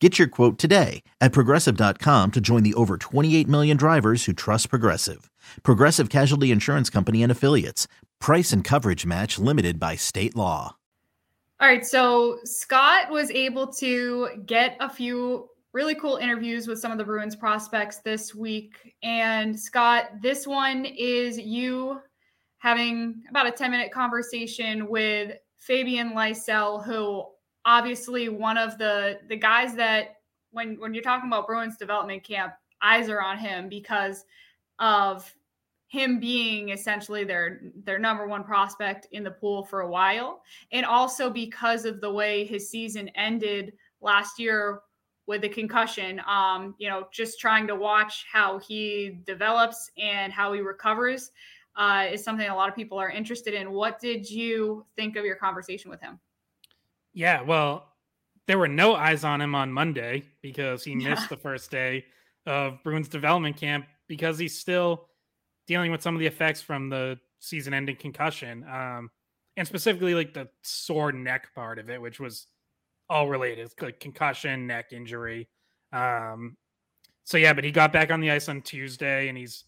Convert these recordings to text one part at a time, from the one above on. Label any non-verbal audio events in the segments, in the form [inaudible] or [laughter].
Get your quote today at progressive.com to join the over 28 million drivers who trust Progressive. Progressive Casualty Insurance Company and Affiliates. Price and coverage match limited by state law. All right, so Scott was able to get a few really cool interviews with some of the Bruins prospects this week. And Scott, this one is you having about a 10 minute conversation with Fabian Lysell, who obviously one of the the guys that when when you're talking about Bruins development camp, eyes are on him because of him being essentially their their number one prospect in the pool for a while. And also because of the way his season ended last year with the concussion um you know just trying to watch how he develops and how he recovers uh, is something a lot of people are interested in. What did you think of your conversation with him yeah, well, there were no eyes on him on Monday because he yeah. missed the first day of Bruins development camp because he's still dealing with some of the effects from the season ending concussion. Um, and specifically like the sore neck part of it, which was all related, like concussion, neck injury. Um, so yeah, but he got back on the ice on Tuesday and he's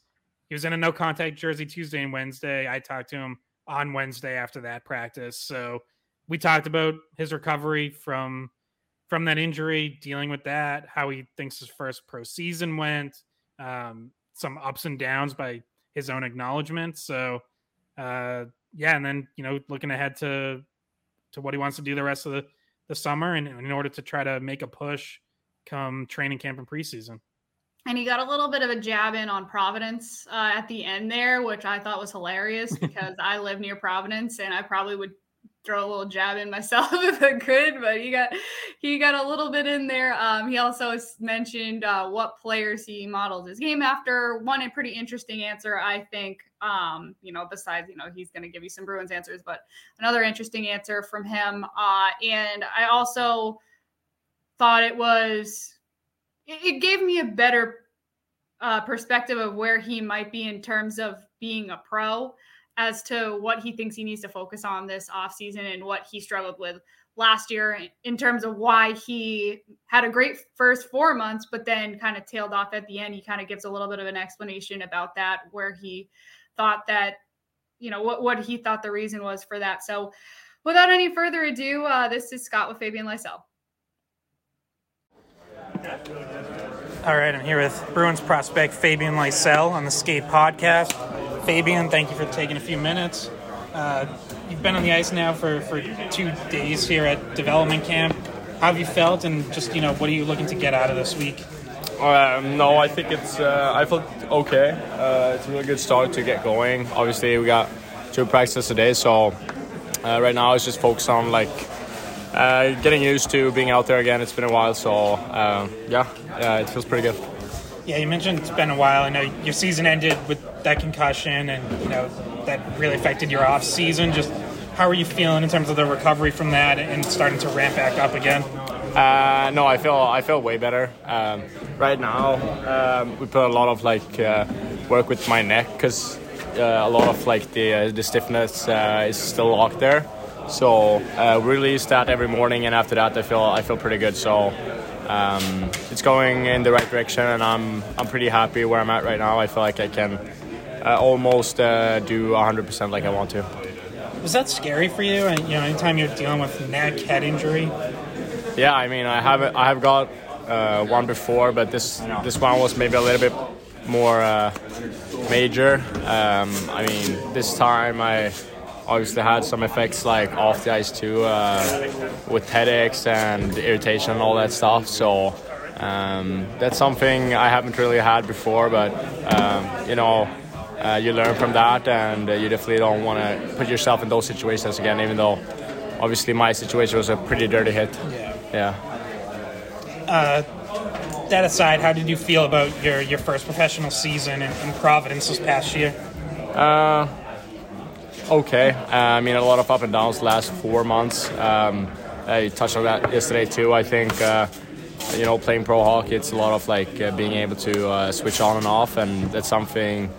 he was in a no contact jersey Tuesday and Wednesday. I talked to him on Wednesday after that practice. So we talked about his recovery from from that injury, dealing with that, how he thinks his first pro season went, um, some ups and downs by his own acknowledgement. So, uh, yeah, and then you know, looking ahead to to what he wants to do the rest of the the summer, and in order to try to make a push come training camp and preseason. And he got a little bit of a jab in on Providence uh, at the end there, which I thought was hilarious [laughs] because I live near Providence and I probably would throw a little jab in myself [laughs] if I could, but he got he got a little bit in there. Um, he also mentioned uh, what players he models his game after. One a pretty interesting answer, I think. Um, you know, besides you know he's going to give you some Bruins answers, but another interesting answer from him. Uh, and I also thought it was it, it gave me a better uh, perspective of where he might be in terms of being a pro as to what he thinks he needs to focus on this offseason and what he struggled with last year in terms of why he had a great first four months, but then kind of tailed off at the end. He kind of gives a little bit of an explanation about that, where he thought that, you know, what, what he thought the reason was for that. So without any further ado, uh, this is Scott with Fabian Lysell. All right, I'm here with Bruins prospect Fabian Lysell on the Skate Podcast. Fabian, thank you for taking a few minutes. Uh, you've been on the ice now for, for two days here at development camp. How have you felt, and just you know, what are you looking to get out of this week? Um, no, I think it's. Uh, I felt okay. Uh, it's a really good start to get going. Obviously, we got two practices today, so uh, right now it's just focused on like uh, getting used to being out there again. It's been a while, so um, yeah, it feels pretty good. Yeah, you mentioned it's been a while. I know your season ended with that concussion, and you know that really affected your off season. Just how are you feeling in terms of the recovery from that and starting to ramp back up again? Uh, no, I feel I feel way better um, right now. Um, we put a lot of like uh, work with my neck because uh, a lot of like the uh, the stiffness uh, is still locked there. So uh, we release that every morning, and after that, I feel I feel pretty good. So um, it's going in the right direction, and I'm I'm pretty happy where I'm at right now. I feel like I can uh, almost uh, do 100% like I want to. Was that scary for you? And you know, anytime you're dealing with neck, head injury. Yeah, I mean, I have I have got uh, one before, but this this one was maybe a little bit more uh, major. Um, I mean, this time I obviously had some effects like off the ice too, uh, with headaches and irritation and all that stuff. So um, that's something I haven't really had before, but um, you know. Uh, you learn from that, and uh, you definitely don't want to put yourself in those situations again. Even though, obviously, my situation was a pretty dirty hit. Yeah. Yeah. Uh, that aside, how did you feel about your, your first professional season in, in Providence this past year? Uh, okay. Uh, I mean, a lot of up and downs last four months. Um, I touched on that yesterday too. I think uh, you know playing pro hockey, it's a lot of like uh, being able to uh, switch on and off, and that's something.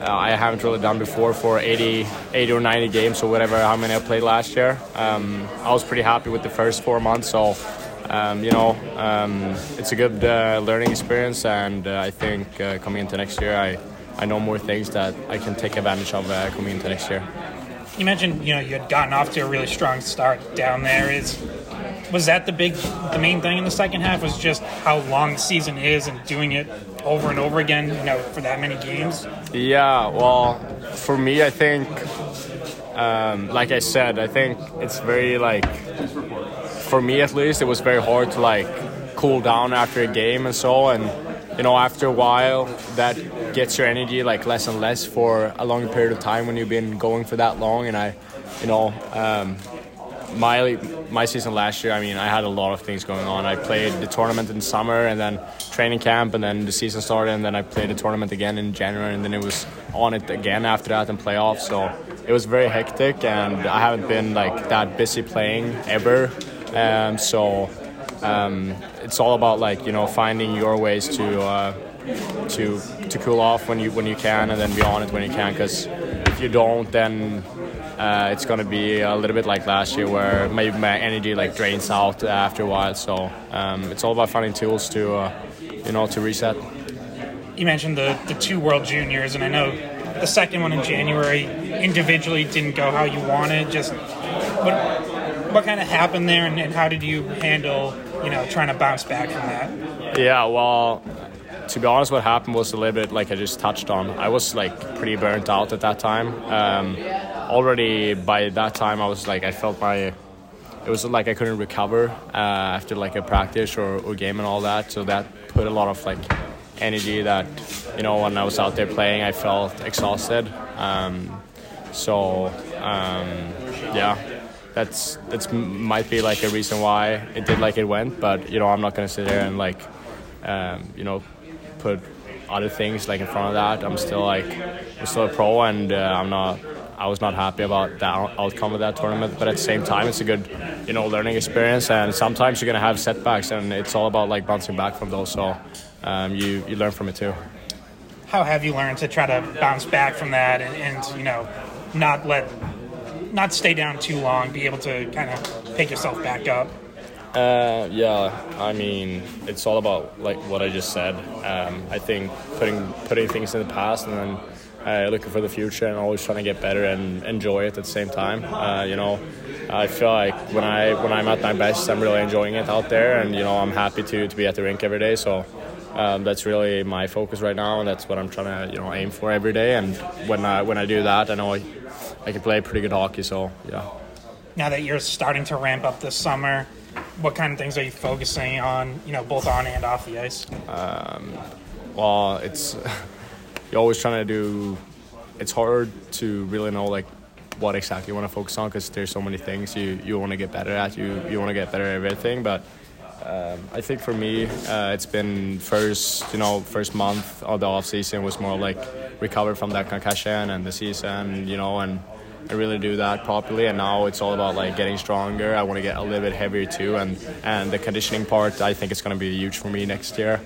Uh, I haven't really done before for 80, 80 or 90 games or whatever, how many I played last year. Um, I was pretty happy with the first four months, so um, you know, um, it's a good uh, learning experience, and uh, I think uh, coming into next year, I, I know more things that I can take advantage of uh, coming into next year. You mentioned you know you had gotten off to a really strong start down there. Is was that the big, the main thing in the second half? Was just how long the season is and doing it over and over again, you know, for that many games. Yeah, well, for me, I think, um, like I said, I think it's very like for me at least, it was very hard to like cool down after a game and so. And you know, after a while, that gets your energy like less and less for a longer period of time when you've been going for that long. And I, you know, um, my my season last year, I mean, I had a lot of things going on. I played the tournament in summer, and then training camp, and then the season started, and then I played the tournament again in January, and then it was on it again after that and playoffs. So it was very hectic, and I haven't been like that busy playing ever. Um, so um, it's all about like you know finding your ways to uh, to to cool off when you when you can, and then be on it when you can. Because if you don't, then uh, it's gonna be a little bit like last year, where maybe my energy like drains out after a while. So um, it's all about finding tools to uh, you know to reset. You mentioned the the two World Juniors, and I know the second one in January individually didn't go how you wanted. Just what what kind of happened there, and, and how did you handle you know trying to bounce back from that? Yeah, well, to be honest, what happened was a little bit like I just touched on. I was like pretty burnt out at that time. Um, already by that time, I was like I felt my it was like I couldn't recover uh, after like a practice or, game and all that. So that put a lot of like energy that you know when I was out there playing, I felt exhausted. Um, so um, yeah, that's that's might be like a reason why it did like it went. But you know, I'm not gonna sit there and like um, you know put other things like in front of that. I'm still like I'm still a pro, and uh, I'm not. I was not happy about the outcome of that tournament, but at the same time, it's a good, you know, learning experience. And sometimes you're gonna have setbacks, and it's all about like bouncing back from those. So um, you you learn from it too. How have you learned to try to bounce back from that, and, and you know, not let, not stay down too long, be able to kind of pick yourself back up? Uh, yeah, I mean, it's all about like what I just said. Um, I think putting putting things in the past and then uh, looking for the future and always trying to get better and enjoy it at the same time. Uh, you know, I feel like when I when I'm at my best, I'm really enjoying it out there, and you know, I'm happy to to be at the rink every day. So. Um, that's really my focus right now, and that's what I'm trying to, you know, aim for every day. And when I when I do that, I know I, I can play pretty good hockey. So yeah. Now that you're starting to ramp up this summer, what kind of things are you focusing on, you know, both on and off the ice? Um, well, it's [laughs] you're always trying to do. It's hard to really know like what exactly you want to focus on because there's so many things you, you want to get better at. You you want to get better at everything, but um, I think for me, uh, it's been first you know first month of the off season was more like recover from that concussion and the season, you know, and and really do that properly. And now it's all about like getting stronger. I want to get a little bit heavier too, and and the conditioning part I think it's going to be huge for me next year.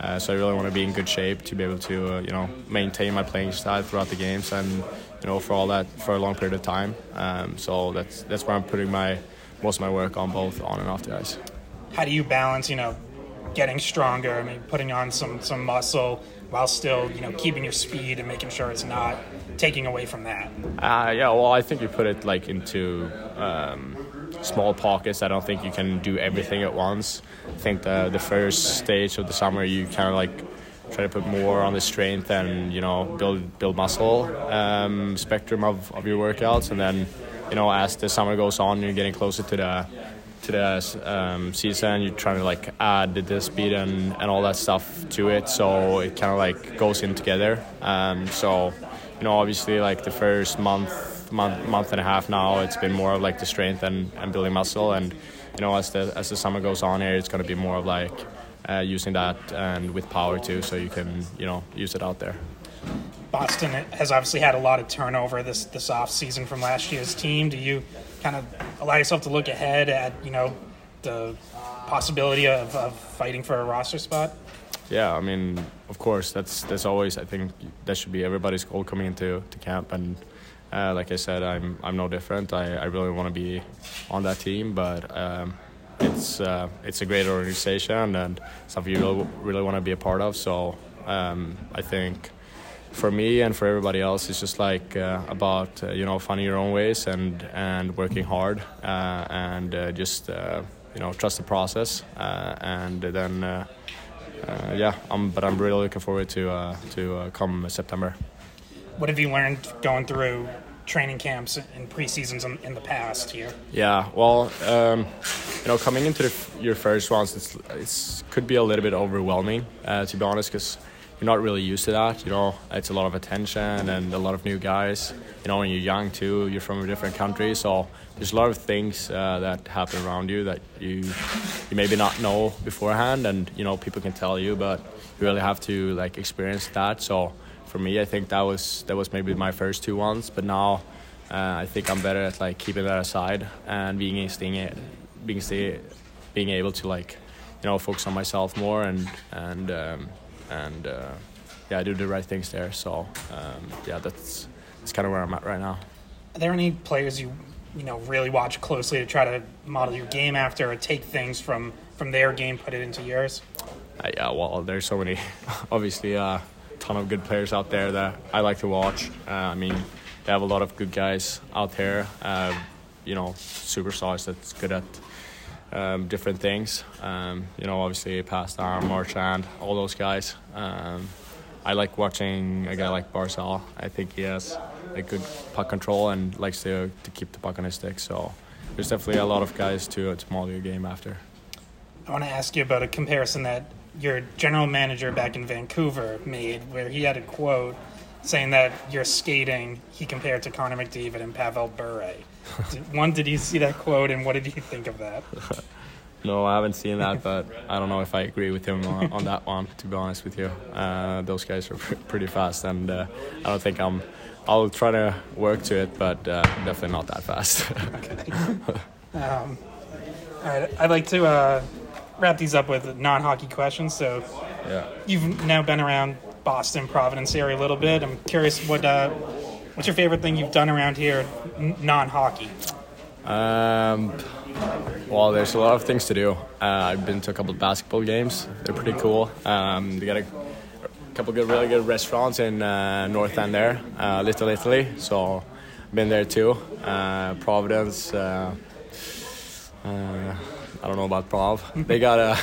Uh, so I really want to be in good shape to be able to, uh, you know, maintain my playing style throughout the games and, you know, for all that for a long period of time. Um, so that's that's where I'm putting my most of my work on both on and off the ice. How do you balance, you know, getting stronger? I mean, putting on some some muscle while still, you know, keeping your speed and making sure it's not taking away from that. Uh, yeah, well, I think you put it like into. Um, small pockets. I don't think you can do everything at once. I think the the first stage of the summer you kind of like try to put more on the strength and you know build build muscle um, spectrum of, of your workouts, and then you know as the summer goes on, you're getting closer to the to the um, season. You're trying to like add the speed and, and all that stuff to it, so it kind of like goes in together. Um, so you know obviously like the first month month month and a half now, it's been more of like the strength and, and building muscle. And you know, as the as the summer goes on here, it's going to be more of like uh, using that and with power too, so you can you know use it out there. Boston has obviously had a lot of turnover this this off season from last year's team. Do you kind of allow yourself to look ahead at you know the possibility of, of fighting for a roster spot? Yeah, I mean, of course, that's that's always I think that should be everybody's goal coming into to camp and uh, like I said, I'm I'm no different. I, I really want to be on that team, but um, it's uh, it's a great organization and something you really, really want to be a part of. So um, I think for me and for everybody else, it's just like uh, about uh, you know finding your own ways and and working hard uh, and uh, just you know trust the process and then yeah. I'm, but I'm really looking forward to to come September what have you learned going through training camps and preseasons in, in the past here? Yeah, well, um, you know, coming into the, your first ones, it's, it's could be a little bit overwhelming, uh, to be honest, because you're not really used to that. You know, it's a lot of attention and a lot of new guys. You know, when you're young too, you're from a different country, so there's a lot of things uh, that happen around you that you you maybe not know beforehand, and you know people can tell you, but you really have to like experience that. So for me, I think that was that was maybe my first two ones, but now uh, I think I'm better at like keeping that aside and being staying, being stay, being able to like you know focus on myself more and and um, and uh, yeah I do the right things there. So um, yeah, that's that's kind of where I'm at right now. Are there any players you you know really watch closely to try to model your game after or take things from from their game, put it into yours? Uh, yeah, well, there's so many. [laughs] Obviously, uh, ton of good players out there that I like to watch. Uh, I mean, they have a lot of good guys out there. Uh, you know, superstars that's good at um, different things. Um, you know, obviously past Pastrnak, Marchand, all those guys. Um, I like watching a guy like Barzal. I think he has a good puck control and likes to, to keep the puck on his stick. So there's definitely a lot of guys to, to model your game after. I want to ask you about a comparison that your general manager back in Vancouver made, where he had a quote saying that your skating he compared to Connor McDavid and Pavel Bure. [laughs] One, did you see that quote, and what did you think of that? [laughs] no, I haven't seen that, but I don't know if I agree with him on, on that one. To be honest with you, uh, those guys are pretty fast, and uh, I don't think I'm. I'll try to work to it, but uh, definitely not that fast. [laughs] okay. Um, all right, I'd like to uh, wrap these up with non-hockey questions. So, yeah, you've now been around Boston, Providence area a little bit. I'm curious what uh, what's your favorite thing you've done around here, n- non-hockey? Um, well, there's a lot of things to do. Uh, I've been to a couple of basketball games. They're pretty cool. Um, they got a couple good, really good restaurants in uh, North End there, uh, Little Italy. So, been there too. Uh, Providence. Uh, uh, I don't know about Prov. [laughs] they got a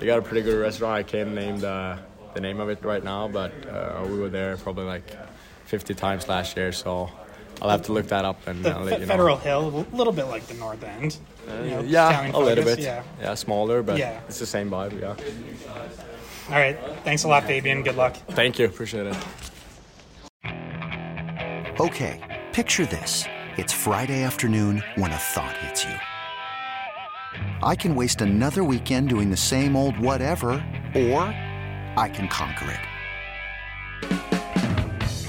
they got a pretty good restaurant. I can't name the the name of it right now, but uh, we were there probably like 50 times last year. So I'll have to look that up and the uh, let you know. Federal Hill, a little bit like the North End. Uh, you know, yeah, a little bit. Yeah. yeah, smaller, but yeah. it's the same vibe. Yeah. All right. Thanks a lot, Fabian. Good luck. Thank you. Appreciate it. Okay, picture this: it's Friday afternoon when a thought hits you. I can waste another weekend doing the same old whatever, or I can conquer it.